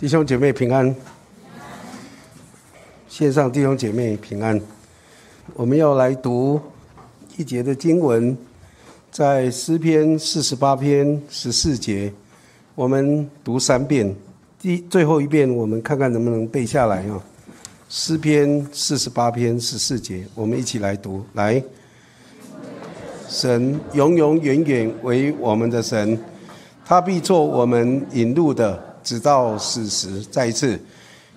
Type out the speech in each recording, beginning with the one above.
弟兄姐妹平安，线上弟兄姐妹平安。我们要来读一节的经文，在诗篇四十八篇十四节，我们读三遍。第最后一遍，我们看看能不能背下来啊？诗篇四十八篇十四节，我们一起来读。来，神永永远远为我们的神，他必做我们引路的。直到死时，再一次，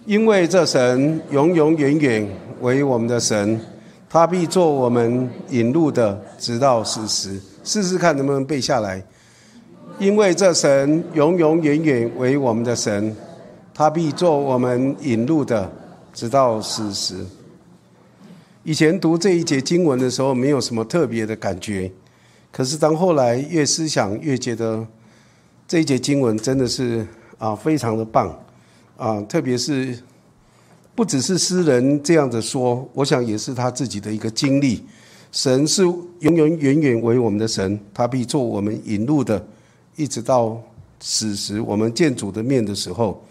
因为这神永永远远为我们的神，他必做我们引路的，直到死时。试试看能不能背下来。因为这神永永远远为我们的神，他必做我们引路的，直到死时。以前读这一节经文的时候，没有什么特别的感觉，可是当后来越思想，越觉得这一节经文真的是。啊，非常的棒，啊，特别是不只是诗人这样的说，我想也是他自己的一个经历。神是永永远远为我们的神，他必做我们引路的，一直到死时我们见主的面的时候，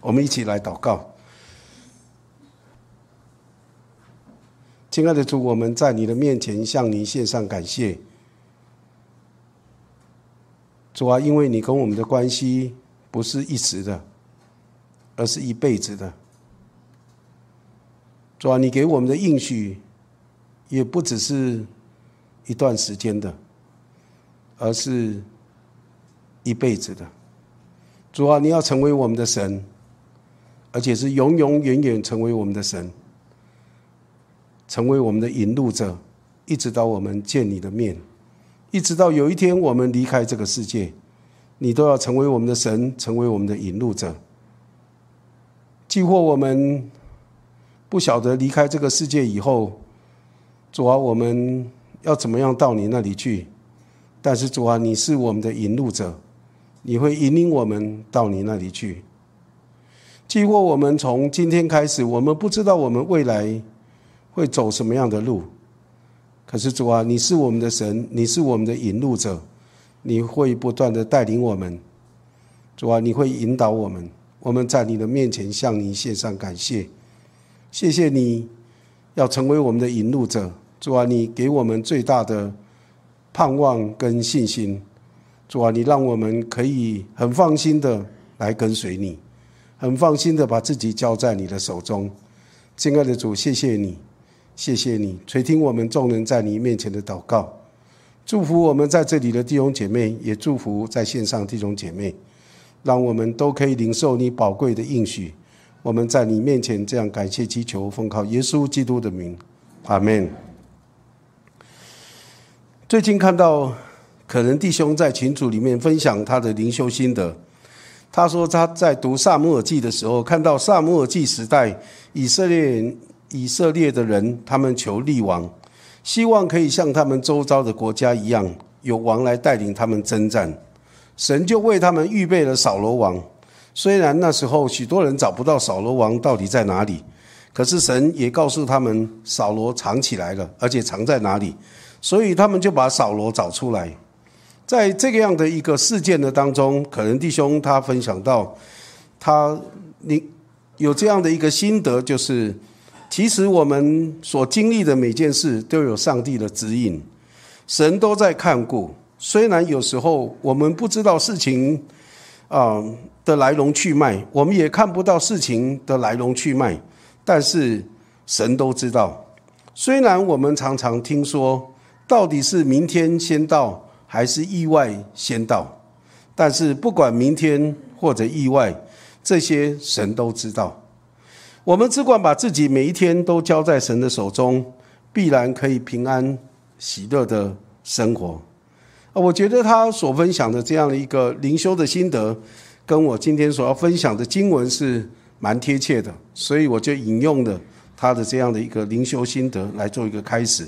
我们一起来祷告。亲爱的主，我们在你的面前向你献上感谢。主啊，因为你跟我们的关系。不是一时的，而是一辈子的。主啊，你给我们的应许，也不只是一段时间的，而是一辈子的。主啊，你要成为我们的神，而且是永永远远成为我们的神，成为我们的引路者，一直到我们见你的面，一直到有一天我们离开这个世界。你都要成为我们的神，成为我们的引路者。既或我们不晓得离开这个世界以后，主啊，我们要怎么样到你那里去？但是主啊，你是我们的引路者，你会引领我们到你那里去。既或我们从今天开始，我们不知道我们未来会走什么样的路，可是主啊，你是我们的神，你是我们的引路者。你会不断的带领我们，主啊，你会引导我们。我们在你的面前向你献上感谢，谢谢你要成为我们的引路者，主啊，你给我们最大的盼望跟信心，主啊，你让我们可以很放心的来跟随你，很放心的把自己交在你的手中。亲爱的主，谢谢你，谢谢你垂听我们众人在你面前的祷告。祝福我们在这里的弟兄姐妹，也祝福在线上弟兄姐妹，让我们都可以领受你宝贵的应许。我们在你面前这样感谢祈求，奉靠耶稣基督的名，阿门。最近看到可能弟兄在群组里面分享他的灵修心得，他说他在读萨姆尔记的时候，看到萨姆尔记时代以色列以色列的人，他们求立王。希望可以像他们周遭的国家一样，有王来带领他们征战。神就为他们预备了扫罗王。虽然那时候许多人找不到扫罗王到底在哪里，可是神也告诉他们，扫罗藏起来了，而且藏在哪里。所以他们就把扫罗找出来。在这个样的一个事件的当中，可能弟兄他分享到，他你有这样的一个心得，就是。其实我们所经历的每件事都有上帝的指引，神都在看顾。虽然有时候我们不知道事情啊的来龙去脉，我们也看不到事情的来龙去脉，但是神都知道。虽然我们常常听说到底是明天先到还是意外先到，但是不管明天或者意外，这些神都知道。我们只管把自己每一天都交在神的手中，必然可以平安喜乐的生活。啊，我觉得他所分享的这样的一个灵修的心得，跟我今天所要分享的经文是蛮贴切的，所以我就引用了他的这样的一个灵修心得来做一个开始。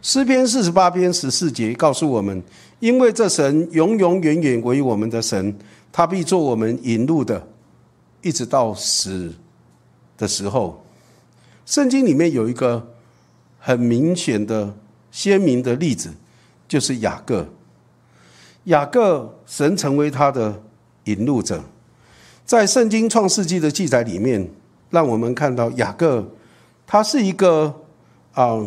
诗篇四十八篇十四节告诉我们：因为这神永永远远为我们的神，他必做我们引路的，一直到死。的时候，圣经里面有一个很明显的、鲜明的例子，就是雅各。雅各，神成为他的引路者。在圣经创世纪的记载里面，让我们看到雅各，他是一个啊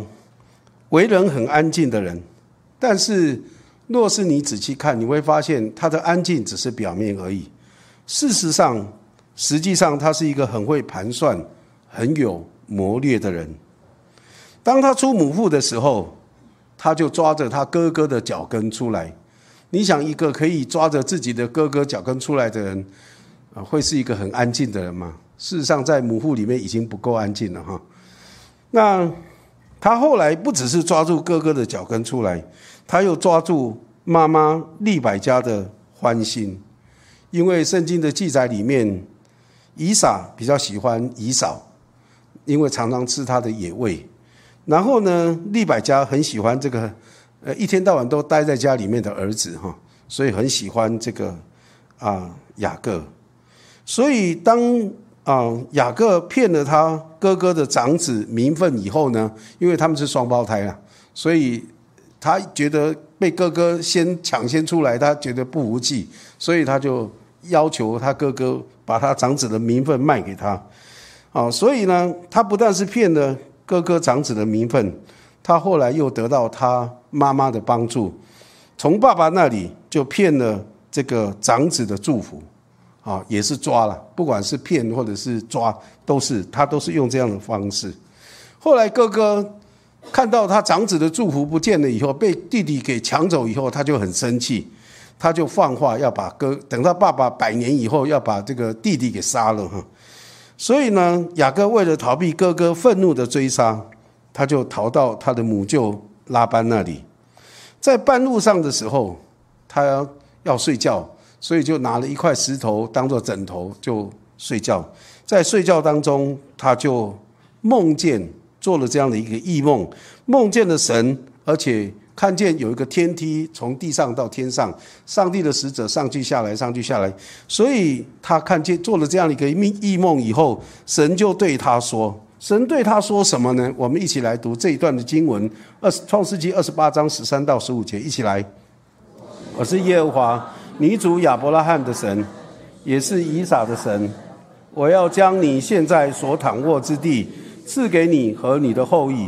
为人很安静的人，但是若是你仔细看，你会发现他的安静只是表面而已。事实上，实际上他是一个很会盘算、很有谋略的人。当他出母腹的时候，他就抓着他哥哥的脚跟出来。你想，一个可以抓着自己的哥哥脚跟出来的人，啊，会是一个很安静的人吗？事实上，在母腹里面已经不够安静了哈。那他后来不只是抓住哥哥的脚跟出来，他又抓住妈妈利百家的欢心，因为圣经的记载里面，以撒比较喜欢以扫，因为常常吃他的野味。然后呢，利百家很喜欢这个，呃，一天到晚都待在家里面的儿子哈，所以很喜欢这个啊雅各。所以当啊雅各骗了他哥哥的长子名分以后呢，因为他们是双胞胎啊，所以他觉得被哥哥先抢先出来，他觉得不服气，所以他就要求他哥哥把他长子的名分卖给他。啊，所以呢，他不但是骗了。哥哥长子的名分，他后来又得到他妈妈的帮助，从爸爸那里就骗了这个长子的祝福，啊，也是抓了，不管是骗或者是抓，都是他都是用这样的方式。后来哥哥看到他长子的祝福不见了以后，被弟弟给抢走以后，他就很生气，他就放话要把哥等他爸爸百年以后要把这个弟弟给杀了哈。所以呢，雅各为了逃避哥哥愤怒的追杀，他就逃到他的母舅拉班那里。在半路上的时候，他要睡觉，所以就拿了一块石头当做枕头就睡觉。在睡觉当中，他就梦见做了这样的一个异梦，梦见了神，而且。看见有一个天梯从地上到天上，上帝的使者上去下来，上去下来，所以他看见做了这样一个异异梦以后，神就对他说：“神对他说什么呢？”我们一起来读这一段的经文，二十创世纪二十八章十三到十五节，一起来。我是耶和华，你主亚伯拉罕的神，也是以撒的神。我要将你现在所躺卧之地赐给你和你的后裔。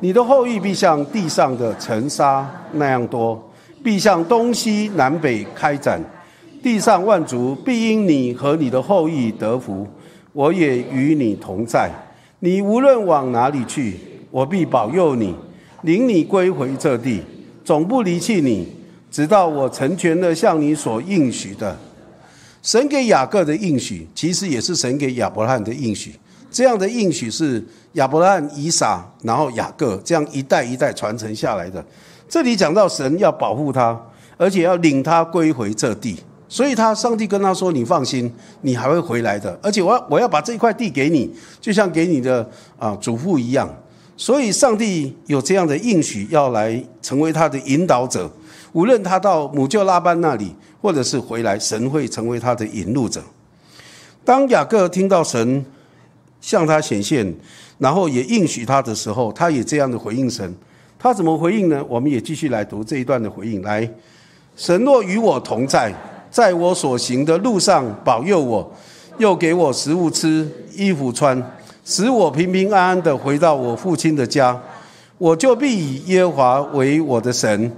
你的后裔必像地上的尘沙那样多，必向东西南北开展。地上万族必因你和你的后裔得福。我也与你同在。你无论往哪里去，我必保佑你，领你归回这地，总不离弃你，直到我成全了向你所应许的。神给雅各的应许，其实也是神给亚伯拉罕的应许。这样的应许是亚伯拉罕、以撒，然后雅各这样一代一代传承下来的。这里讲到神要保护他，而且要领他归回这地，所以他上帝跟他说：“你放心，你还会回来的。而且我要我要把这块地给你，就像给你的啊祖父一样。所以上帝有这样的应许，要来成为他的引导者。无论他到母舅拉班那里，或者是回来，神会成为他的引路者。当雅各听到神。向他显现，然后也应许他的时候，他也这样的回应神。他怎么回应呢？我们也继续来读这一段的回应。来，神若与我同在，在我所行的路上保佑我，又给我食物吃、衣服穿，使我平平安安的回到我父亲的家，我就必以耶和华为我的神。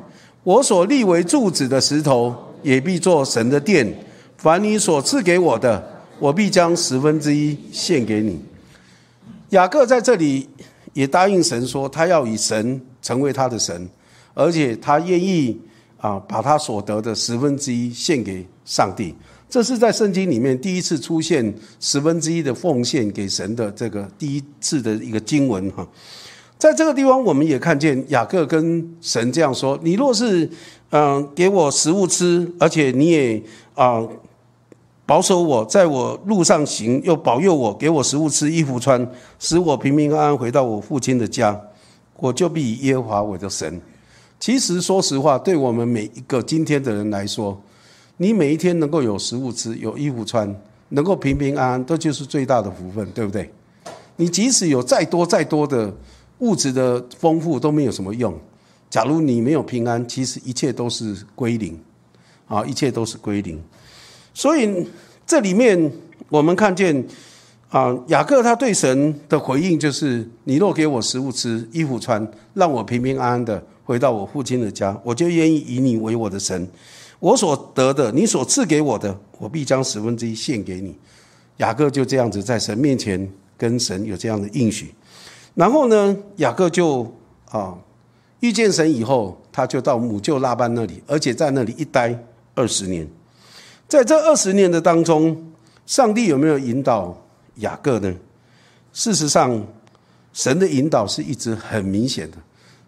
我所立为柱子的石头，也必做神的殿。凡你所赐给我的，我必将十分之一献给你。雅各在这里也答应神说，他要以神成为他的神，而且他愿意啊把他所得的十分之一献给上帝。这是在圣经里面第一次出现十分之一的奉献给神的这个第一次的一个经文哈。在这个地方，我们也看见雅各跟神这样说：“你若是嗯给我食物吃，而且你也啊。”保守我，在我路上行，又保佑我，给我食物吃，衣服穿，使我平平安安回到我父亲的家，我就必以耶和华我的神。其实，说实话，对我们每一个今天的人来说，你每一天能够有食物吃，有衣服穿，能够平平安安，这就是最大的福分，对不对？你即使有再多再多的物质的丰富，都没有什么用。假如你没有平安，其实一切都是归零，啊，一切都是归零。所以，这里面我们看见啊，雅各他对神的回应就是：“你若给我食物吃，衣服穿，让我平平安安的回到我父亲的家，我就愿意以你为我的神。我所得的，你所赐给我的，我必将十分之一献给你。”雅各就这样子在神面前跟神有这样的应许。然后呢，雅各就啊遇见神以后，他就到母舅拉班那里，而且在那里一待二十年。在这二十年的当中，上帝有没有引导雅各呢？事实上，神的引导是一直很明显的。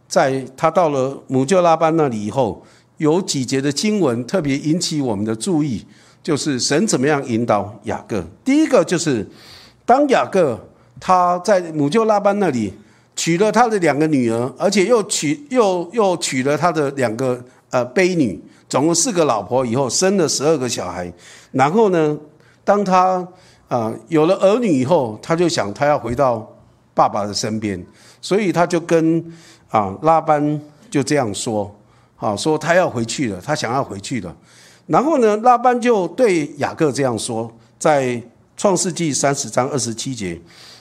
在他到了母舅拉班那里以后，有几节的经文特别引起我们的注意，就是神怎么样引导雅各。第一个就是当雅各他在母舅拉班那里娶了他的两个女儿，而且又娶又又娶了他的两个呃婢女。总共四个老婆以后生了十二个小孩，然后呢，当他啊有了儿女以后，他就想他要回到爸爸的身边，所以他就跟啊拉班就这样说，啊说他要回去了，他想要回去了。然后呢，拉班就对雅各这样说，在创世纪三十章二十七节，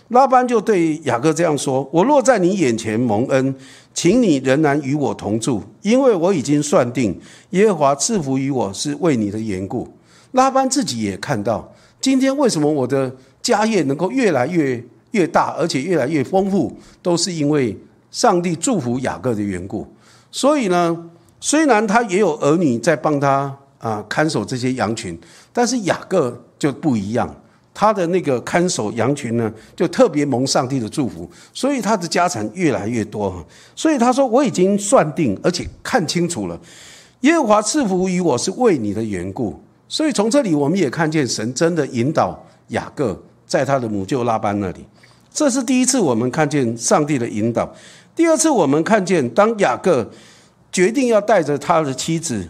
拉班就对雅各这样说：“我落在你眼前蒙恩。”请你仍然与我同住，因为我已经算定耶和华赐福于我是为你的缘故。拉班自己也看到，今天为什么我的家业能够越来越越大，而且越来越丰富，都是因为上帝祝福雅各的缘故。所以呢，虽然他也有儿女在帮他啊看守这些羊群，但是雅各就不一样。他的那个看守羊群呢，就特别蒙上帝的祝福，所以他的家产越来越多。所以他说：“我已经算定，而且看清楚了，耶和华赐福于我是为你的缘故。”所以从这里我们也看见神真的引导雅各在他的母舅拉班那里。这是第一次我们看见上帝的引导。第二次我们看见，当雅各决定要带着他的妻子、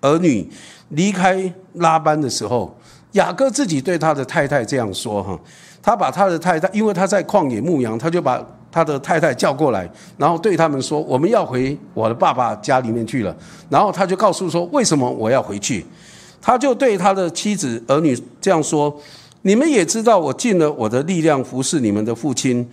儿女离开拉班的时候。雅各自己对他的太太这样说：“哈，他把他的太太，因为他在旷野牧羊，他就把他的太太叫过来，然后对他们说：‘我们要回我的爸爸家里面去了。’然后他就告诉说：‘为什么我要回去？’他就对他的妻子儿女这样说：‘你们也知道，我尽了我的力量服侍你们的父亲。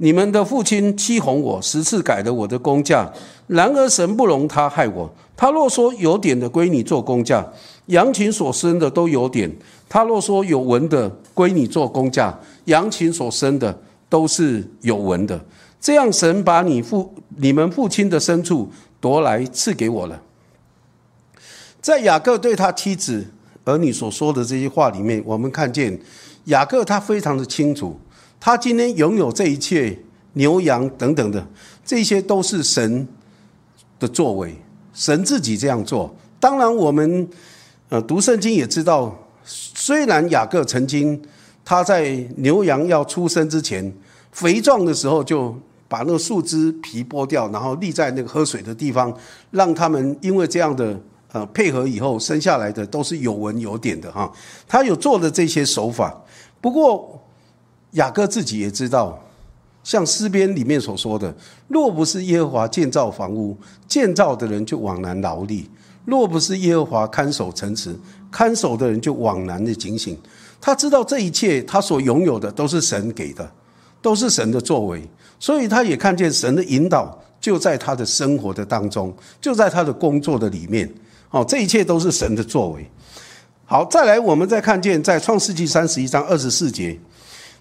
你们的父亲欺哄我，十次改了我的工价。然而神不容他害我。他若说有点的归你做工价，羊群所生的都有点。’他若说有纹的归你做工价，羊群所生的都是有纹的。这样，神把你父、你们父亲的牲畜夺来赐给我了。在雅各对他妻子儿女所说的这些话里面，我们看见雅各他非常的清楚，他今天拥有这一切牛羊等等的，这些都是神的作为，神自己这样做。当然，我们呃读圣经也知道。虽然雅各曾经他在牛羊要出生之前肥壮的时候，就把那个树枝皮剥掉，然后立在那个喝水的地方，让他们因为这样的呃配合以后生下来的都是有纹有点的哈。他有做的这些手法，不过雅各自己也知道，像诗篇里面所说的：“若不是耶和华建造房屋，建造的人就往南劳力；若不是耶和华看守城池。”看守的人就往南的警醒，他知道这一切他所拥有的都是神给的，都是神的作为，所以他也看见神的引导就在他的生活的当中，就在他的工作的里面。哦，这一切都是神的作为。好，再来我们再看见在创世纪三十一章二十四节，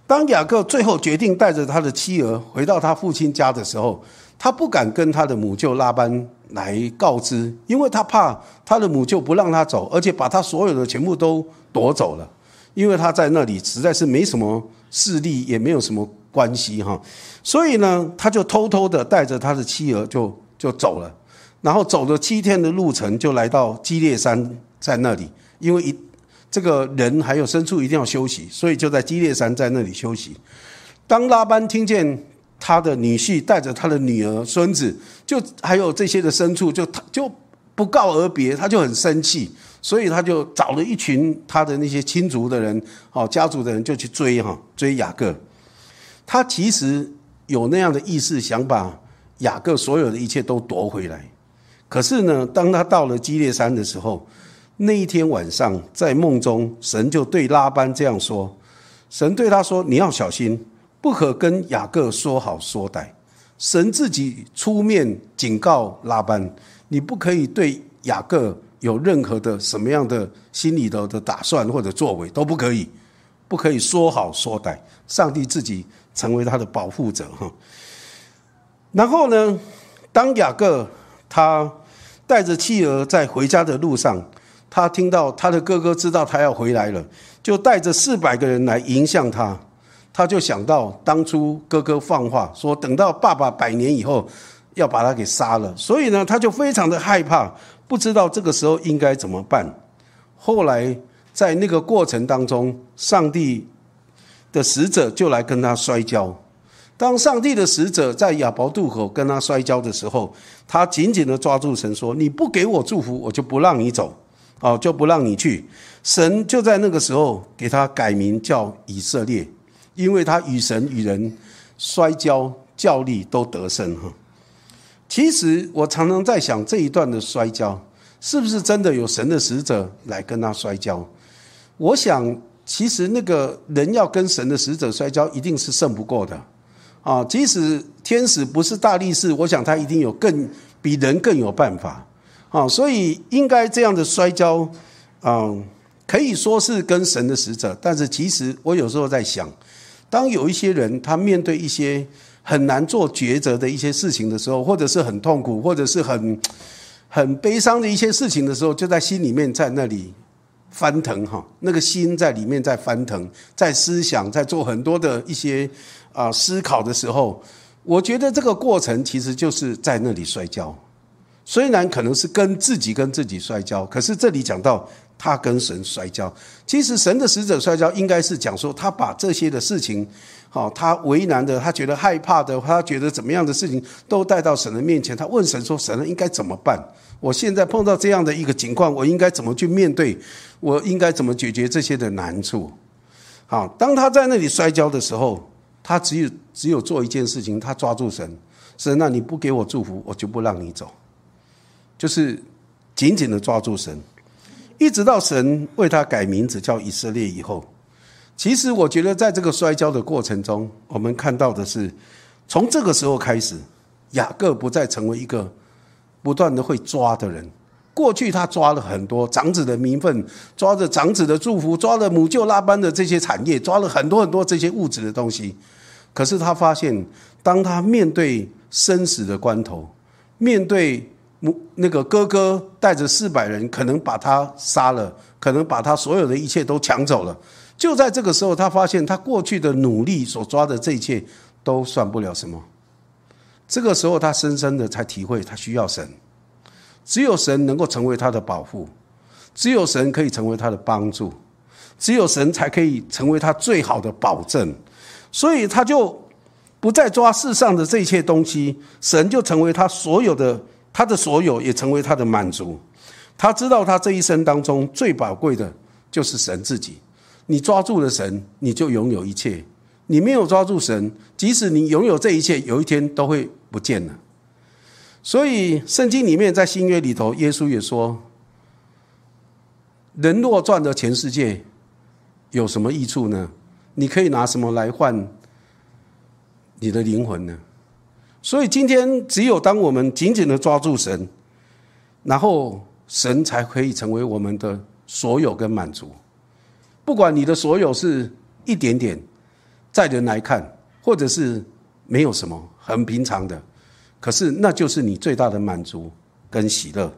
当雅各最后决定带着他的妻儿回到他父亲家的时候，他不敢跟他的母舅拉班。来告知，因为他怕他的母舅不让他走，而且把他所有的全部都夺走了，因为他在那里实在是没什么势力，也没有什么关系哈，所以呢，他就偷偷的带着他的妻儿就就走了，然后走了七天的路程，就来到基列山，在那里，因为一这个人还有牲畜一定要休息，所以就在基列山在那里休息。当拉班听见。他的女婿带着他的女儿、孙子，就还有这些的牲畜，就他就不告而别，他就很生气，所以他就找了一群他的那些亲族的人、哦家族的人，就去追哈追雅各。他其实有那样的意思，想把雅各所有的一切都夺回来。可是呢，当他到了基列山的时候，那一天晚上，在梦中，神就对拉班这样说：“神对他说，你要小心，不可跟雅各说好说歹。神自己出面警告拉班，你不可以对雅各有任何的什么样的心里头的打算或者作为，都不可以，不可以说好说歹。上帝自己成为他的保护者，哈。然后呢，当雅各他带着妻儿在回家的路上。”他听到他的哥哥知道他要回来了，就带着四百个人来迎向他。他就想到当初哥哥放话说，等到爸爸百年以后要把他给杀了，所以呢，他就非常的害怕，不知道这个时候应该怎么办。后来在那个过程当中，上帝的使者就来跟他摔跤。当上帝的使者在亚伯渡口跟他摔跤的时候，他紧紧的抓住神说：“你不给我祝福，我就不让你走。”哦，就不让你去。神就在那个时候给他改名叫以色列，因为他与神与人摔跤较力都得胜哈。其实我常常在想，这一段的摔跤是不是真的有神的使者来跟他摔跤？我想，其实那个人要跟神的使者摔跤，一定是胜不过的啊。即使天使不是大力士，我想他一定有更比人更有办法。啊，所以应该这样的摔跤，嗯，可以说是跟神的使者。但是其实我有时候在想，当有一些人他面对一些很难做抉择的一些事情的时候，或者是很痛苦，或者是很很悲伤的一些事情的时候，就在心里面在那里翻腾哈，那个心在里面在翻腾，在思想，在做很多的一些啊思考的时候，我觉得这个过程其实就是在那里摔跤。虽然可能是跟自己跟自己摔跤，可是这里讲到他跟神摔跤。其实神的使者摔跤，应该是讲说他把这些的事情，好，他为难的，他觉得害怕的，他觉得怎么样的事情，都带到神的面前。他问神说：“神应该怎么办？我现在碰到这样的一个情况，我应该怎么去面对？我应该怎么解决这些的难处？”好，当他在那里摔跤的时候，他只有只有做一件事情，他抓住神，神，那你不给我祝福，我就不让你走。就是紧紧的抓住神，一直到神为他改名字叫以色列以后，其实我觉得在这个摔跤的过程中，我们看到的是，从这个时候开始，雅各不再成为一个不断的会抓的人。过去他抓了很多长子的名分，抓着长子的祝福，抓了母舅拉班的这些产业，抓了很多很多这些物质的东西。可是他发现，当他面对生死的关头，面对。母那个哥哥带着四百人，可能把他杀了，可能把他所有的一切都抢走了。就在这个时候，他发现他过去的努力所抓的这一切都算不了什么。这个时候，他深深的才体会，他需要神，只有神能够成为他的保护，只有神可以成为他的帮助，只有神才可以成为他最好的保证。所以，他就不再抓世上的这一切东西，神就成为他所有的。他的所有也成为他的满足。他知道，他这一生当中最宝贵的就是神自己。你抓住了神，你就拥有一切；你没有抓住神，即使你拥有这一切，有一天都会不见了。所以，圣经里面在新约里头，耶稣也说：“人若赚得全世界，有什么益处呢？你可以拿什么来换你的灵魂呢？”所以今天，只有当我们紧紧的抓住神，然后神才可以成为我们的所有跟满足。不管你的所有是一点点，在人来看，或者是没有什么很平常的，可是那就是你最大的满足跟喜乐。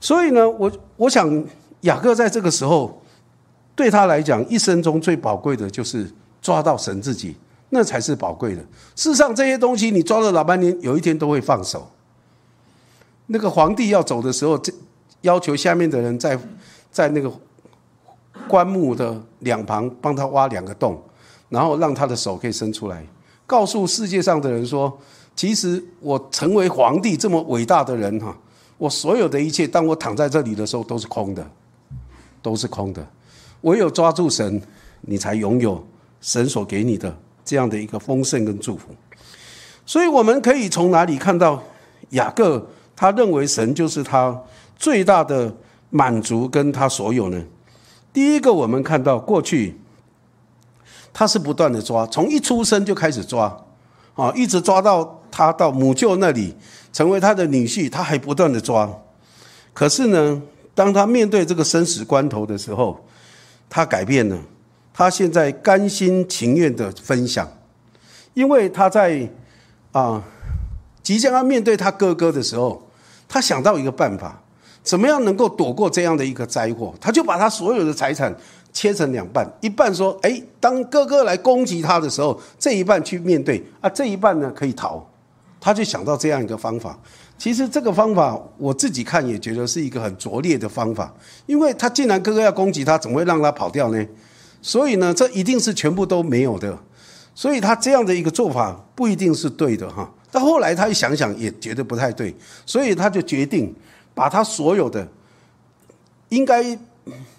所以呢，我我想雅各在这个时候，对他来讲，一生中最宝贵的就是抓到神自己。那才是宝贵的。世上这些东西，你抓了老半天，有一天都会放手。那个皇帝要走的时候，这要求下面的人在在那个棺木的两旁帮他挖两个洞，然后让他的手可以伸出来，告诉世界上的人说：其实我成为皇帝这么伟大的人哈，我所有的一切，当我躺在这里的时候都是空的，都是空的。唯有抓住神，你才拥有神所给你的。这样的一个丰盛跟祝福，所以我们可以从哪里看到雅各他认为神就是他最大的满足跟他所有呢？第一个，我们看到过去他是不断的抓，从一出生就开始抓，啊，一直抓到他到母舅那里成为他的女婿，他还不断的抓。可是呢，当他面对这个生死关头的时候，他改变了，他现在甘心情愿的分享，因为他在啊即将要面对他哥哥的时候，他想到一个办法。怎么样能够躲过这样的一个灾祸？他就把他所有的财产切成两半，一半说：“哎，当哥哥来攻击他的时候，这一半去面对啊，这一半呢可以逃。”他就想到这样一个方法。其实这个方法我自己看也觉得是一个很拙劣的方法，因为他既然哥哥要攻击他，怎么会让他跑掉呢？所以呢，这一定是全部都没有的。所以他这样的一个做法不一定是对的哈。但后来他一想想，也觉得不太对，所以他就决定。把他所有的，应该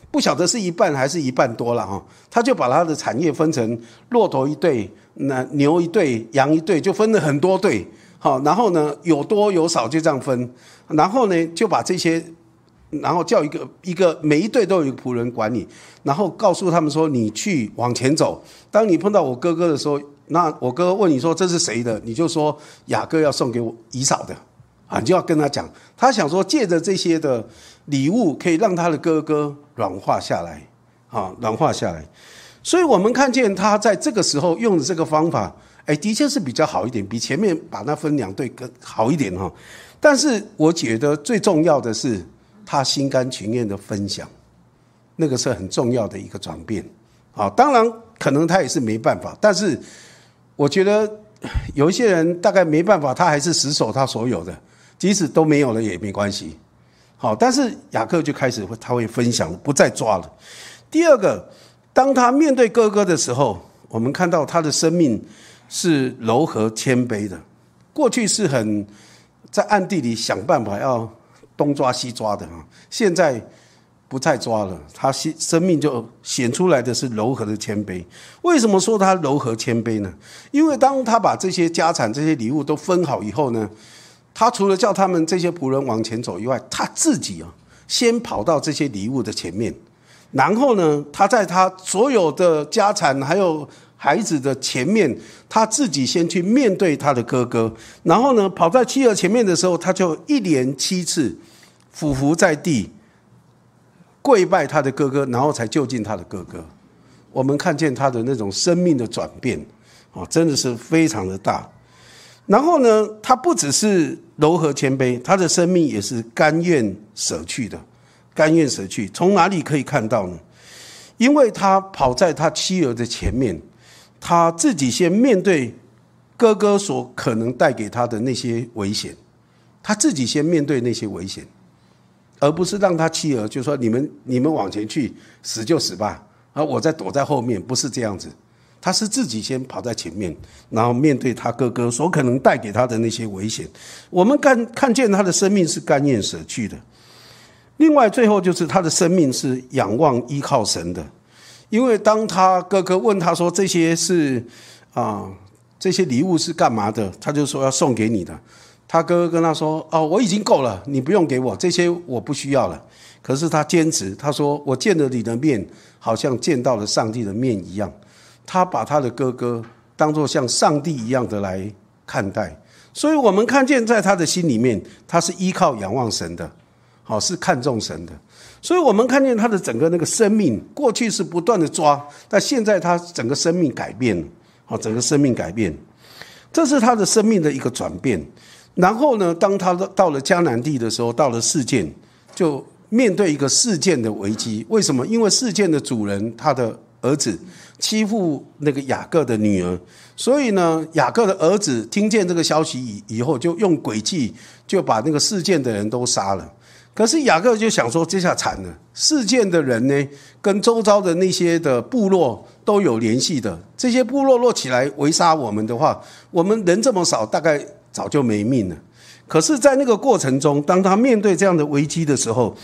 不晓得是一半还是一半多了哈，他就把他的产业分成骆驼一对，那牛一对，羊一对，就分了很多对，好，然后呢有多有少就这样分，然后呢就把这些，然后叫一个一个每一队都有一个仆人管你，然后告诉他们说你去往前走，当你碰到我哥哥的时候，那我哥哥问你说这是谁的，你就说雅各要送给我姨嫂的。啊，你就要跟他讲，他想说借着这些的礼物，可以让他的哥哥软化下来，啊，软化下来。所以我们看见他在这个时候用的这个方法，哎，的确是比较好一点，比前面把那分两队更好一点哈。但是我觉得最重要的是他心甘情愿的分享，那个是很重要的一个转变。啊，当然可能他也是没办法，但是我觉得有一些人大概没办法，他还是死守他所有的。即使都没有了也没关系，好，但是雅各就开始会他会分享，不再抓了。第二个，当他面对哥哥的时候，我们看到他的生命是柔和谦卑的。过去是很在暗地里想办法要东抓西抓的啊，现在不再抓了，他生生命就显出来的是柔和的谦卑。为什么说他柔和谦卑呢？因为当他把这些家产、这些礼物都分好以后呢？他除了叫他们这些仆人往前走以外，他自己啊，先跑到这些礼物的前面，然后呢，他在他所有的家产还有孩子的前面，他自己先去面对他的哥哥，然后呢，跑在妻儿前面的时候，他就一连七次俯伏在地，跪拜他的哥哥，然后才救进他的哥哥。我们看见他的那种生命的转变，啊，真的是非常的大。然后呢，他不只是柔和谦卑，他的生命也是甘愿舍去的，甘愿舍去。从哪里可以看到呢？因为他跑在他妻儿的前面，他自己先面对哥哥所可能带给他的那些危险，他自己先面对那些危险，而不是让他妻儿就说：“你们你们往前去，死就死吧，而我在躲在后面。”不是这样子。他是自己先跑在前面，然后面对他哥哥所可能带给他的那些危险。我们看看见他的生命是甘愿舍去的。另外，最后就是他的生命是仰望依靠神的。因为当他哥哥问他说：“这些是啊，这些礼物是干嘛的？”他就说：“要送给你的。”他哥哥跟他说：“哦，我已经够了，你不用给我这些，我不需要了。”可是他坚持，他说：“我见了你的面，好像见到了上帝的面一样。”他把他的哥哥当作像上帝一样的来看待，所以我们看见在他的心里面，他是依靠仰望神的，好是看重神的。所以我们看见他的整个那个生命，过去是不断的抓，但现在他整个生命改变了，好整个生命改变，这是他的生命的一个转变。然后呢，当他到了迦南地的时候，到了事件，就面对一个事件的危机。为什么？因为事件的主人他的儿子。欺负那个雅各的女儿，所以呢，雅各的儿子听见这个消息以以后，就用诡计就把那个事件的人都杀了。可是雅各就想说，这下惨了，事件的人呢，跟周遭的那些的部落都有联系的，这些部落落起来围杀我们的话，我们人这么少，大概早就没命了。可是，在那个过程中，当他面对这样的危机的时候，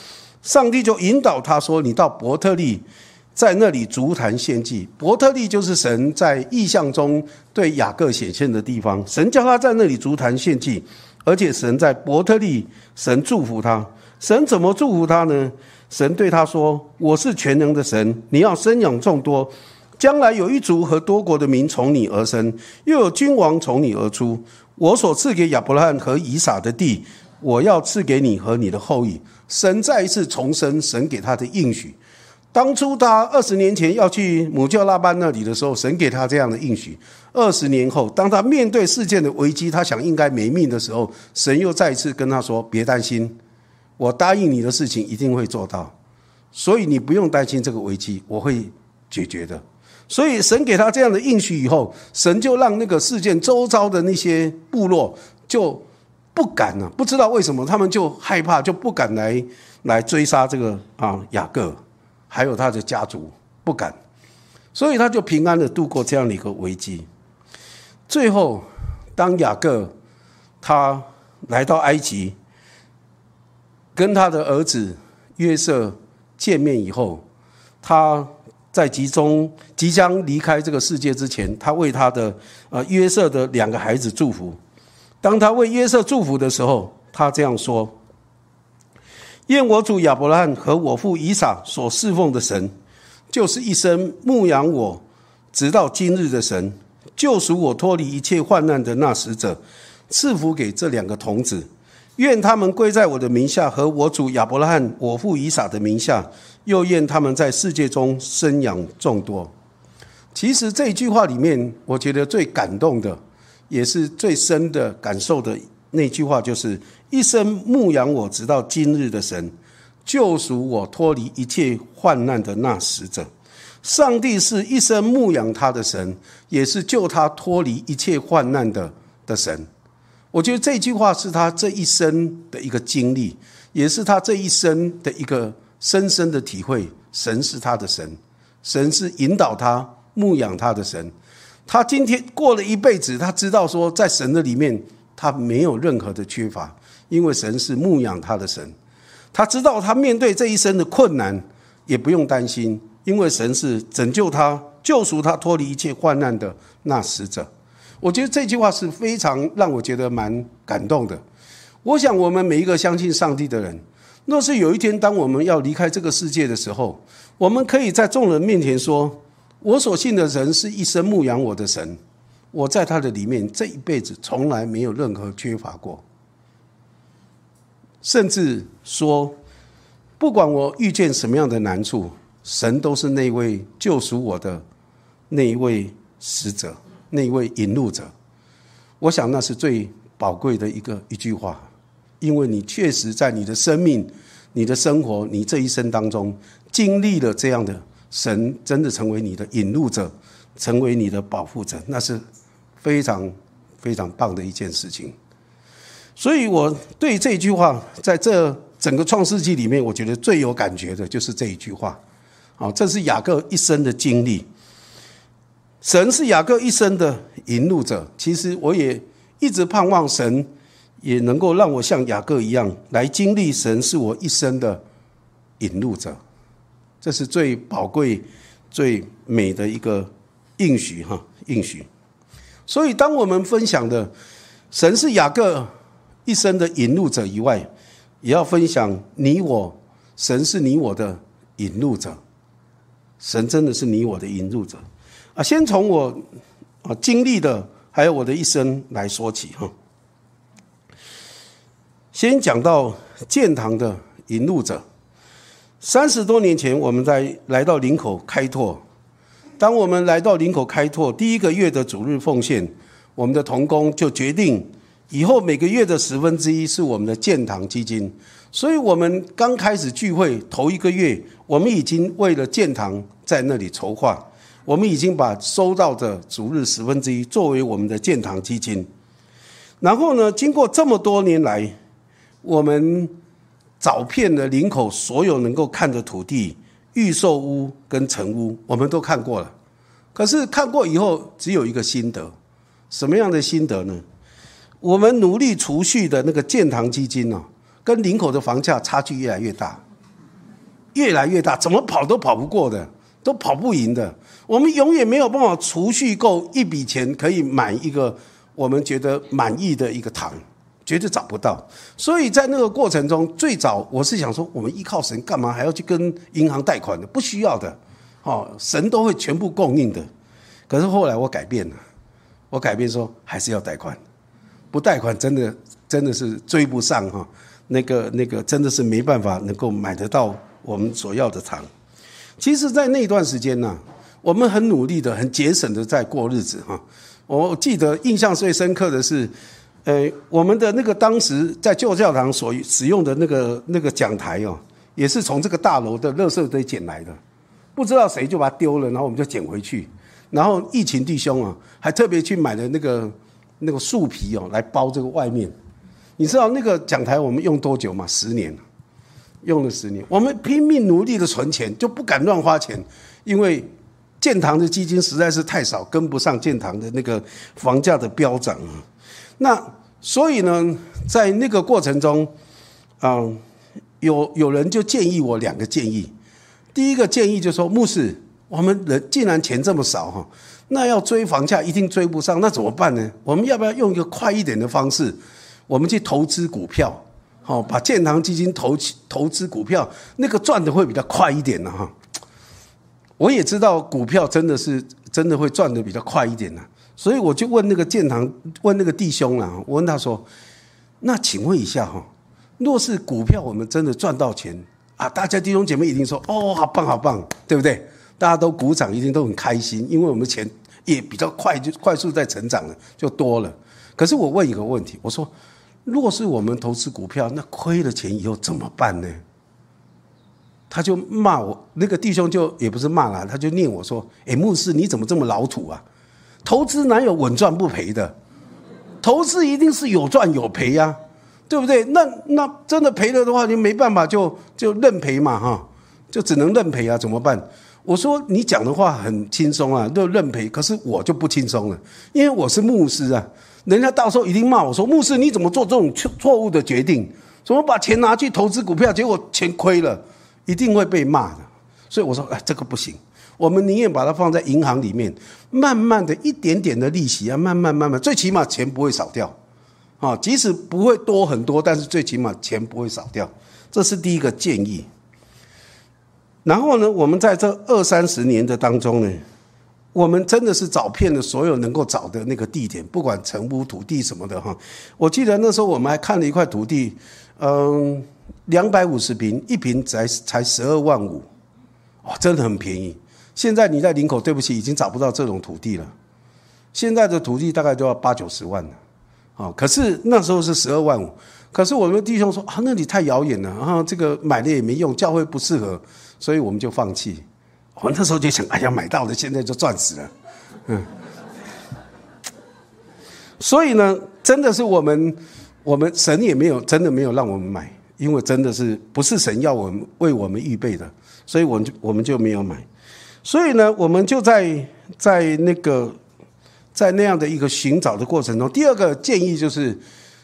上帝就引导他说：“你到伯特利。”在那里足坛献祭，伯特利就是神在意象中对雅各显现的地方。神叫他在那里足坛献祭，而且神在伯特利，神祝福他，神怎么祝福他呢？神对他说：“我是全能的神，你要生养众多，将来有一族和多国的民从你而生，又有君王从你而出。我所赐给亚伯拉罕和以撒的地，我要赐给你和你的后裔。”神再一次重申神给他的应许。当初他二十年前要去母教拉班那里的时候，神给他这样的应许。二十年后，当他面对事件的危机，他想应该没命的时候，神又再一次跟他说：“别担心，我答应你的事情一定会做到，所以你不用担心这个危机，我会解决的。”所以神给他这样的应许以后，神就让那个事件周遭的那些部落就不敢了，不知道为什么他们就害怕，就不敢来来追杀这个啊雅各。还有他的家族不敢，所以他就平安的度过这样的一个危机。最后，当雅各他来到埃及，跟他的儿子约瑟见面以后，他在集中即将离开这个世界之前，他为他的呃约瑟的两个孩子祝福。当他为约瑟祝福的时候，他这样说。愿我主亚伯拉罕和我父以撒所侍奉的神，就是一生牧养我直到今日的神，救赎我脱离一切患难的那使者，赐福给这两个童子。愿他们归在我的名下和我主亚伯拉罕、我父以撒的名下，又愿他们在世界中生养众多。其实这一句话里面，我觉得最感动的，也是最深的感受的那句话，就是。一生牧养我直到今日的神，救赎我脱离一切患难的那使者。上帝是一生牧养他的神，也是救他脱离一切患难的的神。我觉得这句话是他这一生的一个经历，也是他这一生的一个深深的体会。神是他的神，神是引导他牧养他的神。他今天过了一辈子，他知道说，在神的里面，他没有任何的缺乏。因为神是牧养他的神，他知道他面对这一生的困难也不用担心，因为神是拯救他、救赎他脱离一切患难的那使者。我觉得这句话是非常让我觉得蛮感动的。我想我们每一个相信上帝的人，若是有一天当我们要离开这个世界的时候，我们可以在众人面前说：“我所信的神是一生牧养我的神，我在他的里面这一辈子从来没有任何缺乏过。”甚至说，不管我遇见什么样的难处，神都是那位救赎我的那一位使者，那位引路者。我想那是最宝贵的一个一句话，因为你确实在你的生命、你的生活、你这一生当中经历了这样的神，真的成为你的引路者，成为你的保护者，那是非常非常棒的一件事情。所以，我对这句话，在这整个创世纪里面，我觉得最有感觉的就是这一句话。好，这是雅各一生的经历。神是雅各一生的引路者。其实，我也一直盼望神也能够让我像雅各一样，来经历神是我一生的引路者。这是最宝贵、最美的一个应许哈，应许。所以，当我们分享的神是雅各。一生的引路者以外，也要分享你我。神是你我的引路者，神真的是你我的引路者啊！先从我啊经历的，还有我的一生来说起哈。先讲到建堂的引路者。三十多年前，我们在来到林口开拓。当我们来到林口开拓第一个月的主日奉献，我们的童工就决定。以后每个月的十分之一是我们的建堂基金，所以我们刚开始聚会头一个月，我们已经为了建堂在那里筹划，我们已经把收到的主日十分之一作为我们的建堂基金。然后呢，经过这么多年来，我们找遍了林口所有能够看的土地、预售屋跟成屋，我们都看过了。可是看过以后，只有一个心得，什么样的心得呢？我们努力储蓄的那个建堂基金呢，跟林口的房价差距越来越大，越来越大，怎么跑都跑不过的，都跑不赢的。我们永远没有办法储蓄够一笔钱，可以买一个我们觉得满意的一个糖，绝对找不到。所以在那个过程中，最早我是想说，我们依靠神干嘛还要去跟银行贷款的？不需要的，哦，神都会全部供应的。可是后来我改变了，我改变说还是要贷款，不贷款真的真的是追不上哈。那个那个真的是没办法能够买得到我们所要的糖。其实，在那段时间呢，我们很努力的、很节省的在过日子哈。我记得印象最深刻的是，呃，我们的那个当时在旧教堂所使用的那个那个讲台哦，也是从这个大楼的垃圾堆捡来的，不知道谁就把它丢了，然后我们就捡回去。然后疫情弟兄啊，还特别去买了那个那个树皮哦，来包这个外面。你知道那个讲台我们用多久吗？十年，用了十年。我们拼命努力的存钱，就不敢乱花钱，因为建堂的基金实在是太少，跟不上建堂的那个房价的飙涨啊。那所以呢，在那个过程中，嗯，有有人就建议我两个建议。第一个建议就说，牧师，我们人既然钱这么少哈，那要追房价一定追不上，那怎么办呢？我们要不要用一个快一点的方式？我们去投资股票，好，把建堂基金投投资股票，那个赚的会比较快一点的哈。我也知道股票真的是真的会赚的比较快一点呐，所以我就问那个建堂，问那个弟兄啊，我问他说：“那请问一下哈，若是股票我们真的赚到钱啊，大家弟兄姐妹一定说哦，好棒好棒，对不对？大家都鼓掌，一定都很开心，因为我们钱也比较快，就快速在成长了，就多了。可是我问一个问题，我说。若是我们投资股票，那亏了钱以后怎么办呢？他就骂我，那个弟兄就也不是骂了，他就念我说：“哎，牧师你怎么这么老土啊？投资哪有稳赚不赔的？投资一定是有赚有赔呀，对不对？那那真的赔了的话，你没办法就就认赔嘛，哈，就只能认赔啊，怎么办？”我说：“你讲的话很轻松啊，就认赔。可是我就不轻松了，因为我是牧师啊。”人家到时候一定骂我说：“牧师，你怎么做这种错错误的决定？怎么把钱拿去投资股票，结果钱亏了，一定会被骂的。”所以我说：“哎，这个不行，我们宁愿把它放在银行里面，慢慢的一点点的利息啊，慢慢慢慢，最起码钱不会少掉，啊，即使不会多很多，但是最起码钱不会少掉，这是第一个建议。然后呢，我们在这二三十年的当中呢。”我们真的是找遍了所有能够找的那个地点，不管成屋土地什么的哈。我记得那时候我们还看了一块土地，嗯，两百五十平，一平才才十二万五，哇，真的很便宜。现在你在林口，对不起，已经找不到这种土地了。现在的土地大概都要八九十万了，啊，可是那时候是十二万五。可是我们弟兄说啊，那里太遥远了，啊这个买了也没用，教会不适合，所以我们就放弃。我那时候就想，哎呀，买到了现在就赚死了，嗯。所以呢，真的是我们，我们神也没有真的没有让我们买，因为真的是不是神要我们为我们预备的，所以我们就我们就没有买。所以呢，我们就在在那个在那样的一个寻找的过程中，第二个建议就是，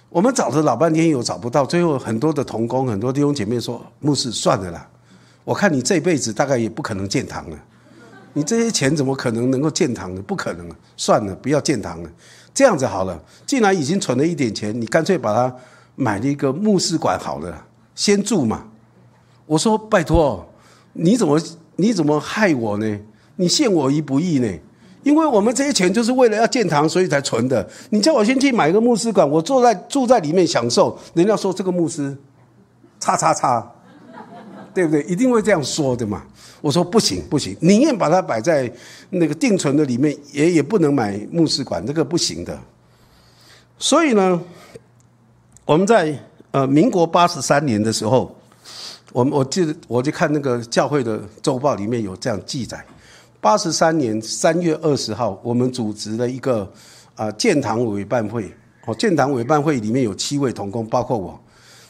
我们找了老半天又找不到，最后很多的同工、很多弟兄姐妹说：“牧师，算了啦。”我看你这辈子大概也不可能建堂了，你这些钱怎么可能能够建堂呢？不可能，算了，不要建堂了。这样子好了，既然已经存了一点钱，你干脆把它买了一个牧师馆好了，先住嘛。我说拜托，你怎么你怎么害我呢？你陷我于不义呢？因为我们这些钱就是为了要建堂，所以才存的。你叫我先去买一个牧师馆，我坐在住在里面享受，人家说这个牧师，叉叉叉。对不对？一定会这样说的嘛？我说不行不行，宁愿把它摆在那个定存的里面，也也不能买牧师馆，这个不行的。所以呢，我们在呃民国八十三年的时候，我们我记得我就看那个教会的周报里面有这样记载：八十三年三月二十号，我们组织了一个啊建堂委办会。哦，建堂委办会里面有七位同工，包括我。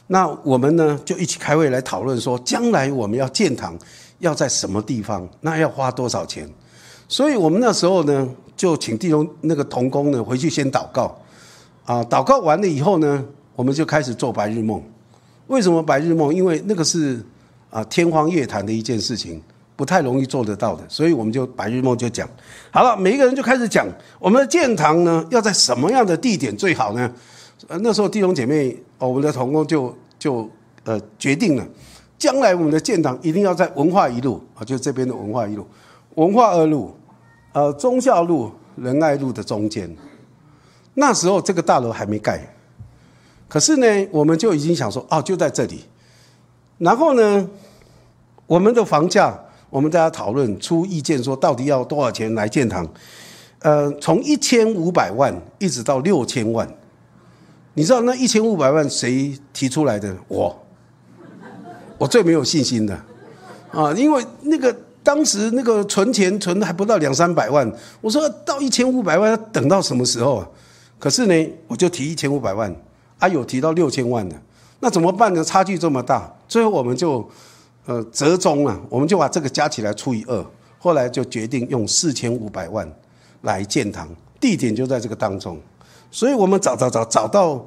那我们呢，就一起开会来讨论说，将来我们要建堂，要在什么地方？那要花多少钱？所以我们那时候呢，就请弟兄那个童工呢回去先祷告，啊，祷告完了以后呢，我们就开始做白日梦。为什么白日梦？因为那个是啊天方夜谭的一件事情，不太容易做得到的。所以我们就白日梦就讲好了，每一个人就开始讲，我们的建堂呢要在什么样的地点最好呢？那时候弟兄姐妹，哦，我们的同工就就呃决定了，将来我们的建堂一定要在文化一路啊，就这边的文化一路，文化二路，呃，忠孝路、仁爱路的中间。那时候这个大楼还没盖，可是呢，我们就已经想说，哦，就在这里。然后呢，我们的房价，我们大家讨论出意见，说到底要多少钱来建堂？呃，从一千五百万一直到六千万。你知道那一千五百万谁提出来的？我，我最没有信心的，啊，因为那个当时那个存钱存的还不到两三百万，我说到一千五百万要等到什么时候啊？可是呢，我就提一千五百万，啊，有提到六千万的，那怎么办呢？差距这么大，最后我们就呃折中了，我们就把这个加起来除以二，后来就决定用四千五百万来建堂，地点就在这个当中。所以我们找找找找到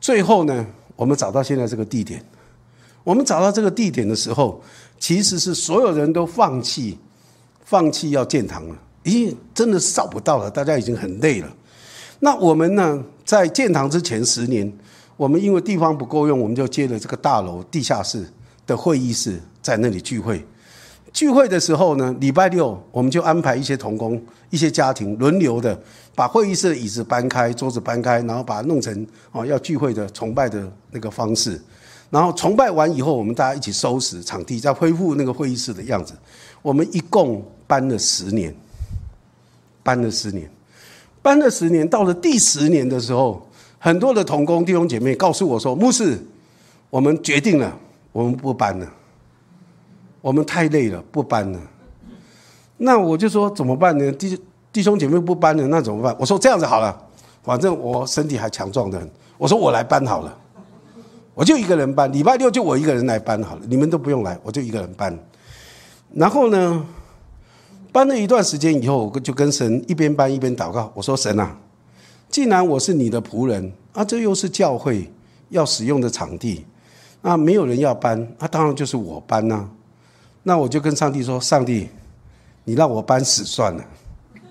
最后呢，我们找到现在这个地点。我们找到这个地点的时候，其实是所有人都放弃，放弃要建堂了。咦，真的是找不到了，大家已经很累了。那我们呢，在建堂之前十年，我们因为地方不够用，我们就接了这个大楼地下室的会议室，在那里聚会。聚会的时候呢，礼拜六我们就安排一些童工、一些家庭轮流的把会议室的椅子搬开、桌子搬开，然后把它弄成哦要聚会的崇拜的那个方式。然后崇拜完以后，我们大家一起收拾场地，再恢复那个会议室的样子。我们一共搬了十年，搬了十年，搬了十年。到了第十年的时候，很多的童工弟兄姐妹告诉我说：“牧师，我们决定了，我们不搬了。”我们太累了，不搬了。那我就说怎么办呢？弟弟兄姐妹不搬了，那怎么办？我说这样子好了，反正我身体还强壮的很。我说我来搬好了，我就一个人搬。礼拜六就我一个人来搬好了，你们都不用来，我就一个人搬。然后呢，搬了一段时间以后，我就跟神一边搬一边祷告。我说神啊，既然我是你的仆人啊，这又是教会要使用的场地，那没有人要搬，那当然就是我搬呐。那我就跟上帝说：“上帝，你让我搬死算了。”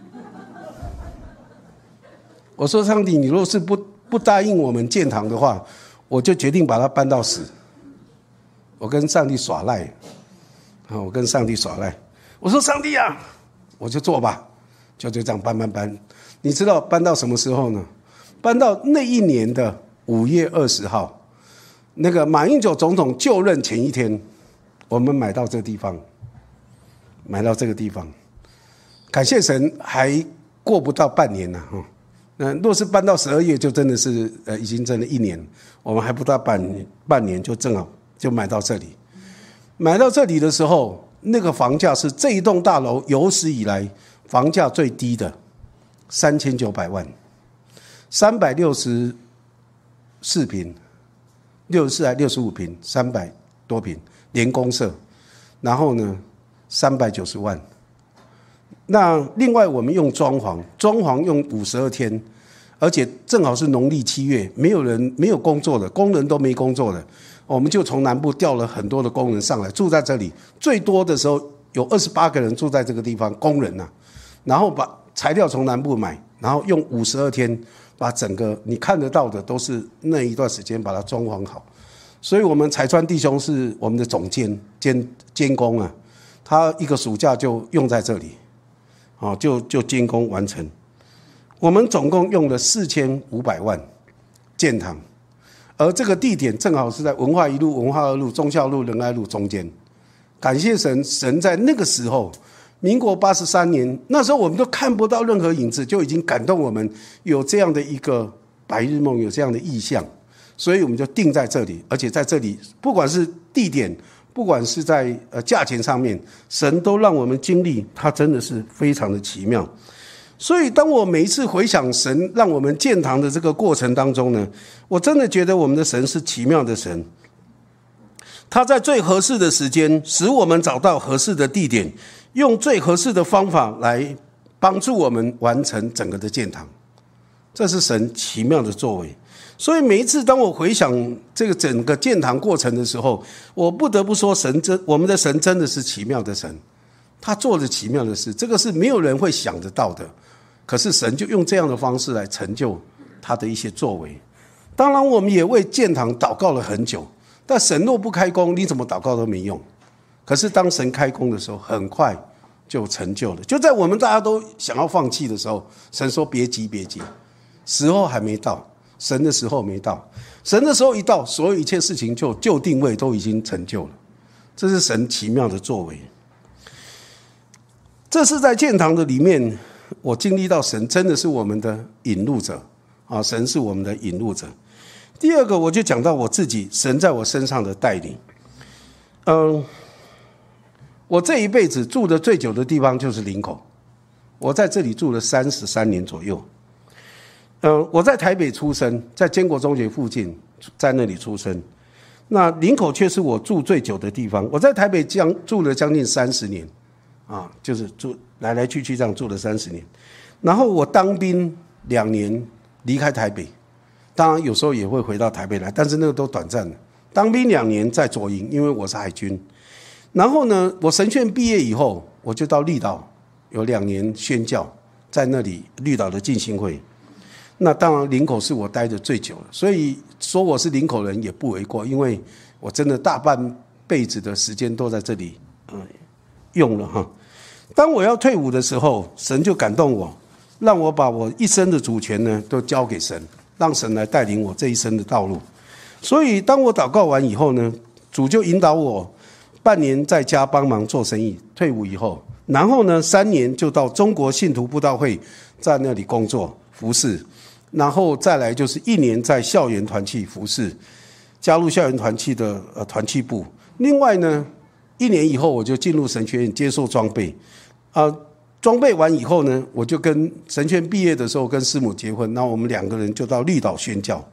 我说：“上帝，你若是不不答应我们建堂的话，我就决定把它搬到死。”我跟上帝耍赖，啊，我跟上帝耍赖。我说：“上帝啊，我就做吧，就就这样搬搬搬。你知道搬到什么时候呢？搬到那一年的五月二十号，那个马英九总统就任前一天。”我们买到这地方，买到这个地方，感谢神，还过不到半年呢，哈。那若是搬到十二月，就真的是呃，已经真的一年。我们还不到半，半年就正好就买到这里。买到这里的时候，那个房价是这一栋大楼有史以来房价最低的，三千九百万，三百六十四平，六十四还六十五平，三百多平。连公社，然后呢，三百九十万。那另外我们用装潢，装潢用五十二天，而且正好是农历七月，没有人没有工作的工人都没工作的，我们就从南部调了很多的工人上来住在这里。最多的时候有二十八个人住在这个地方，工人呐。然后把材料从南部买，然后用五十二天把整个你看得到的都是那一段时间把它装潢好。所以，我们彩川弟兄是我们的总监监监工啊，他一个暑假就用在这里，啊，就就监工完成。我们总共用了四千五百万建堂，而这个地点正好是在文化一路、文化二路、忠孝路、仁爱路中间。感谢神，神在那个时候，民国八十三年，那时候我们都看不到任何影子，就已经感动我们有这样的一个白日梦，有这样的意向。所以我们就定在这里，而且在这里，不管是地点，不管是在呃价钱上面，神都让我们经历，它真的是非常的奇妙。所以当我每一次回想神让我们建堂的这个过程当中呢，我真的觉得我们的神是奇妙的神。他在最合适的时间，使我们找到合适的地点，用最合适的方法来帮助我们完成整个的建堂。这是神奇妙的作为。所以每一次当我回想这个整个建堂过程的时候，我不得不说，神真我们的神真的是奇妙的神，他做了奇妙的事，这个是没有人会想得到的。可是神就用这样的方式来成就他的一些作为。当然，我们也为建堂祷告了很久。但神若不开工，你怎么祷告都没用。可是当神开工的时候，很快就成就了。就在我们大家都想要放弃的时候，神说：“别急，别急，时候还没到，神的时候没到。神的时候一到，所有一切事情就就定位都已经成就了。这是神奇妙的作为。这是在建堂的里面，我经历到神真的是我们的引路者啊！神是我们的引路者。第二个，我就讲到我自己，神在我身上的带领。嗯，我这一辈子住的最久的地方就是林口，我在这里住了三十三年左右。嗯，我在台北出生，在建国中学附近，在那里出生。那林口却是我住最久的地方。我在台北将住了将近三十年，啊，就是住来来去去这样住了三十年。然后我当兵两年，离开台北。当然，有时候也会回到台北来，但是那个都短暂的。当兵两年在左营，因为我是海军。然后呢，我神训毕业以后，我就到绿岛有两年宣教，在那里绿岛的进行会。那当然，林口是我待的最久的，所以说我是林口人也不为过，因为我真的大半辈子的时间都在这里，嗯，用了哈。当我要退伍的时候，神就感动我，让我把我一生的主权呢都交给神。让神来带领我这一生的道路，所以当我祷告完以后呢，主就引导我半年在家帮忙做生意。退伍以后，然后呢三年就到中国信徒布道会在那里工作服侍，然后再来就是一年在校园团契服侍，加入校园团契的呃团契部。另外呢，一年以后我就进入神学院接受装备，啊。装备完以后呢，我就跟神权毕业的时候跟师母结婚，那我们两个人就到绿岛宣教，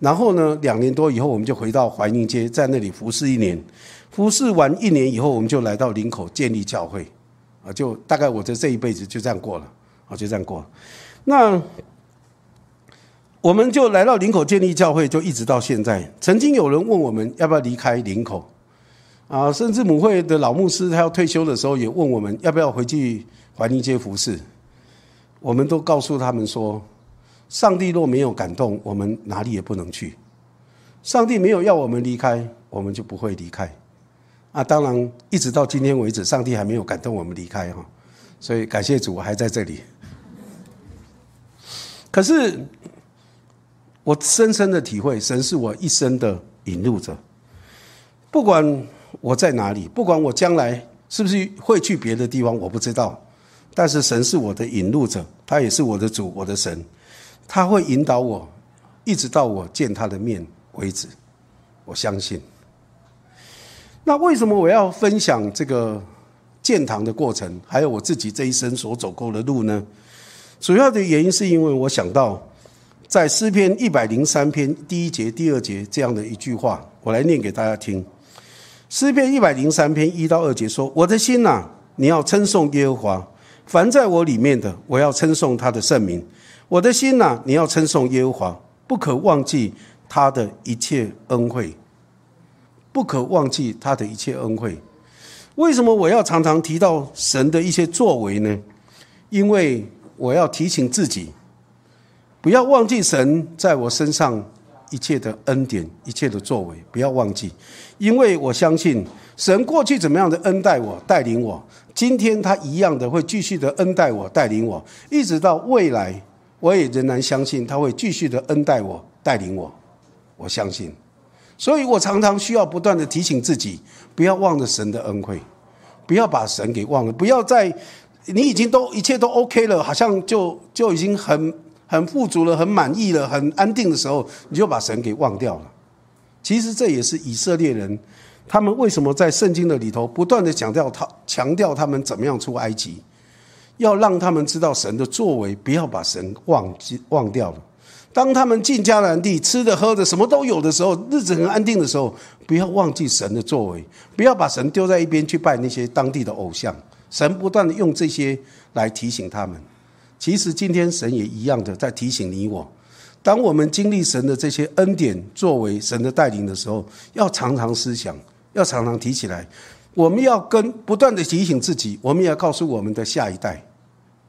然后呢，两年多以后我们就回到怀宁街，在那里服侍一年，服侍完一年以后，我们就来到林口建立教会，啊，就大概我的这一辈子就这样过了，啊，就这样过。那我们就来到林口建立教会，就一直到现在。曾经有人问我们要不要离开林口，啊，甚至母会的老牧师他要退休的时候也问我们要不要回去。怀宁街服饰，我们都告诉他们说：上帝若没有感动，我们哪里也不能去。上帝没有要我们离开，我们就不会离开。啊，当然，一直到今天为止，上帝还没有感动我们离开哈。所以感谢主，我还在这里。可是，我深深的体会，神是我一生的引路者。不管我在哪里，不管我将来是不是会去别的地方，我不知道。但是神是我的引路者，他也是我的主，我的神，他会引导我，一直到我见他的面为止。我相信。那为什么我要分享这个建堂的过程，还有我自己这一生所走过的路呢？主要的原因是因为我想到，在诗篇一百零三篇第一节、第二节这样的一句话，我来念给大家听。诗篇一百零三篇一到二节说：“我的心呐，你要称颂耶和华。”凡在我里面的，我要称颂他的圣名。我的心呐，你要称颂耶和华，不可忘记他的一切恩惠，不可忘记他的一切恩惠。为什么我要常常提到神的一些作为呢？因为我要提醒自己，不要忘记神在我身上一切的恩典、一切的作为，不要忘记。因为我相信神过去怎么样的恩待我、带领我。今天他一样的会继续的恩待我、带领我，一直到未来，我也仍然相信他会继续的恩待我、带领我。我相信，所以我常常需要不断的提醒自己，不要忘了神的恩惠，不要把神给忘了，不要在你已经都一切都 OK 了，好像就就已经很很富足了、很满意了、很安定的时候，你就把神给忘掉了。其实这也是以色列人。他们为什么在圣经的里头不断的强调他强调他们怎么样出埃及？要让他们知道神的作为，不要把神忘记忘掉了。当他们进迦南地，吃的喝的什么都有的时候，日子很安定的时候，不要忘记神的作为，不要把神丢在一边去拜那些当地的偶像。神不断的用这些来提醒他们。其实今天神也一样的在提醒你我。当我们经历神的这些恩典作为神的带领的时候，要常常思想。要常常提起来，我们要跟不断的提醒自己，我们也要告诉我们的下一代，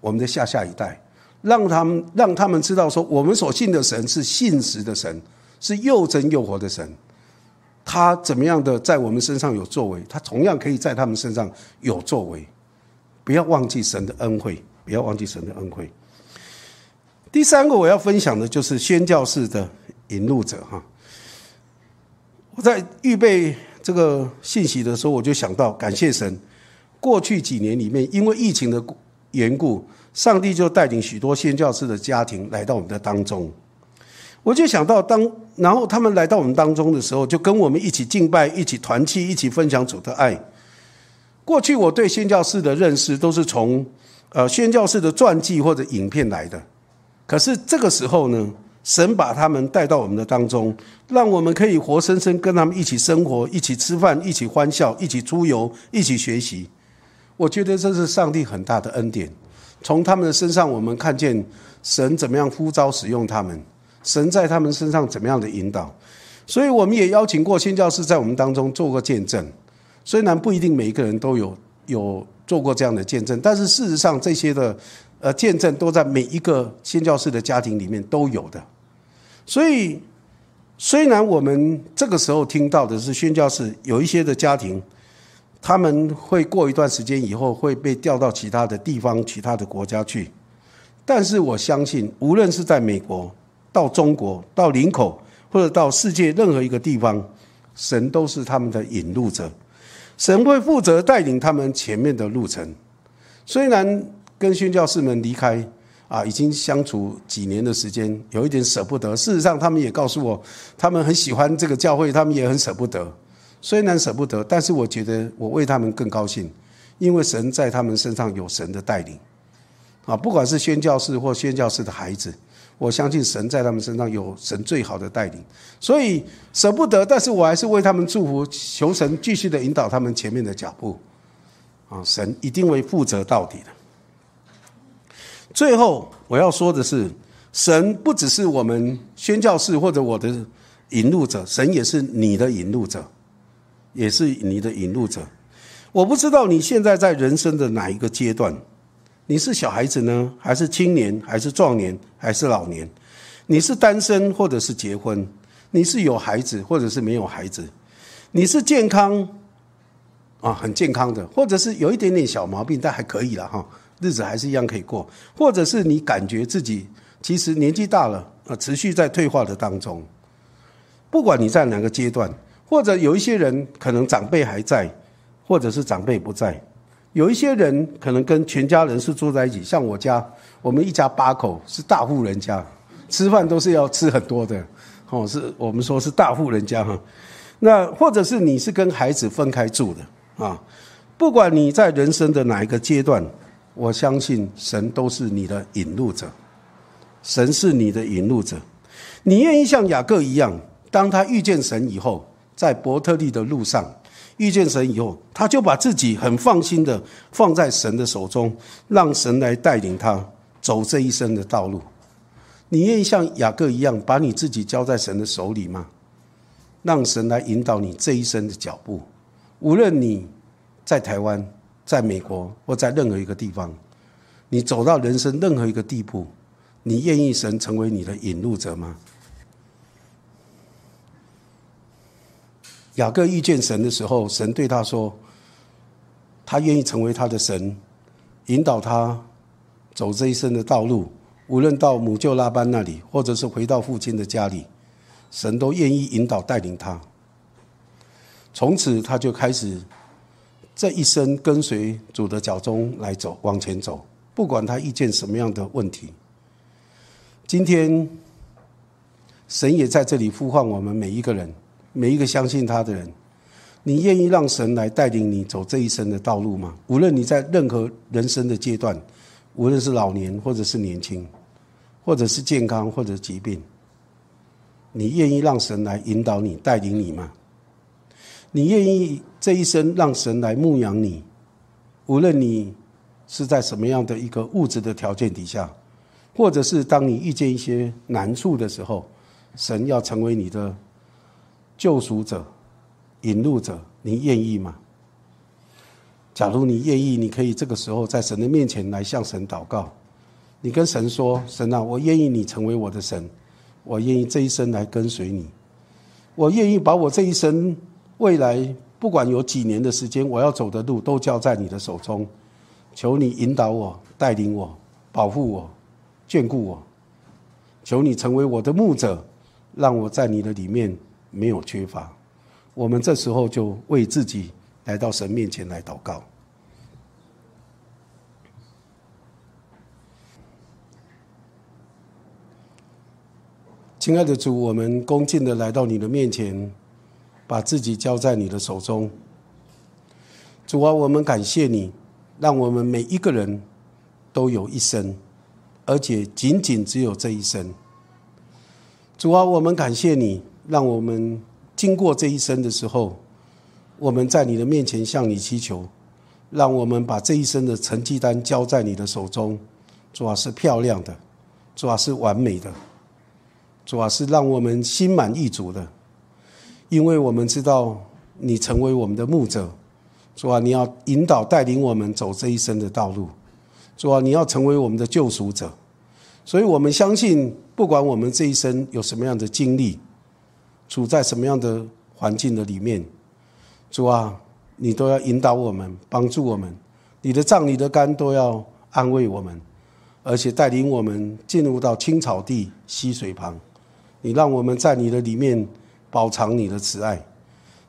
我们的下下一代，让他们让他们知道说，我们所信的神是信实的神，是又真又活的神。他怎么样的在我们身上有作为，他同样可以在他们身上有作为。不要忘记神的恩惠，不要忘记神的恩惠。第三个我要分享的就是宣教士的引路者哈。我在预备这个信息的时候，我就想到感谢神，过去几年里面因为疫情的缘故，上帝就带领许多宣教士的家庭来到我们的当中。我就想到当然后他们来到我们当中的时候，就跟我们一起敬拜，一起团契，一起分享主的爱。过去我对宣教士的认识都是从呃宣教士的传记或者影片来的。可是这个时候呢，神把他们带到我们的当中，让我们可以活生生跟他们一起生活，一起吃饭，一起欢笑，一起出游，一起学习。我觉得这是上帝很大的恩典。从他们的身上，我们看见神怎么样呼召使用他们，神在他们身上怎么样的引导。所以我们也邀请过宣教士在我们当中做过见证。虽然不一定每一个人都有有做过这样的见证，但是事实上这些的。呃，见证都在每一个新教士的家庭里面都有的，所以虽然我们这个时候听到的是宣教士有一些的家庭，他们会过一段时间以后会被调到其他的地方、其他的国家去，但是我相信，无论是在美国、到中国、到林口，或者到世界任何一个地方，神都是他们的引路者，神会负责带领他们前面的路程，虽然。跟宣教士们离开啊，已经相处几年的时间，有一点舍不得。事实上，他们也告诉我，他们很喜欢这个教会，他们也很舍不得。虽然舍不得，但是我觉得我为他们更高兴，因为神在他们身上有神的带领啊。不管是宣教士或宣教士的孩子，我相信神在他们身上有神最好的带领，所以舍不得，但是我还是为他们祝福，求神继续的引导他们前面的脚步啊。神一定会负责到底的。最后我要说的是，神不只是我们宣教士或者我的引路者，神也是你的引路者，也是你的引路者。我不知道你现在在人生的哪一个阶段，你是小孩子呢，还是青年，还是壮年，还是老年？你是单身或者是结婚？你是有孩子或者是没有孩子？你是健康啊，很健康的，或者是有一点点小毛病，但还可以了哈。日子还是一样可以过，或者是你感觉自己其实年纪大了啊，持续在退化的当中。不管你在哪个阶段，或者有一些人可能长辈还在，或者是长辈不在，有一些人可能跟全家人是住在一起。像我家，我们一家八口是大户人家，吃饭都是要吃很多的，哦，是我们说是大户人家哈。那或者是你是跟孩子分开住的啊，不管你在人生的哪一个阶段。我相信神都是你的引路者，神是你的引路者。你愿意像雅各一样，当他遇见神以后，在伯特利的路上遇见神以后，他就把自己很放心的放在神的手中，让神来带领他走这一生的道路。你愿意像雅各一样，把你自己交在神的手里吗？让神来引导你这一生的脚步，无论你在台湾。在美国或在任何一个地方，你走到人生任何一个地步，你愿意神成为你的引路者吗？雅各遇见神的时候，神对他说：“他愿意成为他的神，引导他走这一生的道路。无论到母舅拉班那里，或者是回到父亲的家里，神都愿意引导带领他。从此，他就开始。”这一生跟随主的脚中来走，往前走，不管他遇见什么样的问题。今天，神也在这里呼唤我们每一个人，每一个相信他的人。你愿意让神来带领你走这一生的道路吗？无论你在任何人生的阶段，无论是老年或者是年轻，或者是健康或者疾病，你愿意让神来引导你、带领你吗？你愿意这一生让神来牧养你，无论你是在什么样的一个物质的条件底下，或者是当你遇见一些难处的时候，神要成为你的救赎者、引路者，你愿意吗？假如你愿意，你可以这个时候在神的面前来向神祷告，你跟神说：“神啊，我愿意你成为我的神，我愿意这一生来跟随你，我愿意把我这一生未来不管有几年的时间，我要走的路都交在你的手中。求你引导我，带领我，保护我，眷顾我。求你成为我的牧者，让我在你的里面没有缺乏。我们这时候就为自己来到神面前来祷告。亲爱的主，我们恭敬的来到你的面前，把自己交在你的手中。主啊，我们感谢你，让我们每一个人都有一生，而且仅仅只有这一生。主啊，我们感谢你，让我们经过这一生的时候，我们在你的面前向你祈求，让我们把这一生的成绩单交在你的手中。主啊，是漂亮的，主啊，是完美的。主啊，是让我们心满意足的，因为我们知道你成为我们的牧者。主啊，你要引导带领我们走这一生的道路。主啊，你要成为我们的救赎者。所以我们相信，不管我们这一生有什么样的经历，处在什么样的环境的里面，主啊，你都要引导我们，帮助我们。你的杖、你的肝都要安慰我们，而且带领我们进入到青草地、溪水旁。你让我们在你的里面饱尝你的慈爱，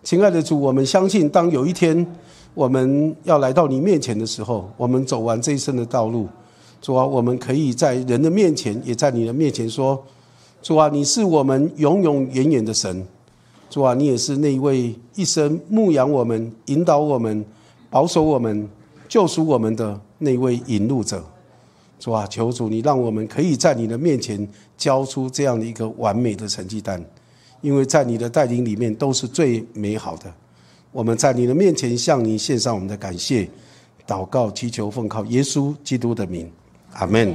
亲爱的主，我们相信，当有一天我们要来到你面前的时候，我们走完这一生的道路，主啊，我们可以在人的面前，也在你的面前说，主啊，你是我们永永远远的神，主啊，你也是那一位一生牧养我们、引导我们、保守我们、救赎我们的那位引路者。主啊，求主你让我们可以在你的面前交出这样的一个完美的成绩单，因为在你的带领里面都是最美好的。我们在你的面前向你献上我们的感谢、祷告、祈求、奉靠耶稣基督的名，阿门。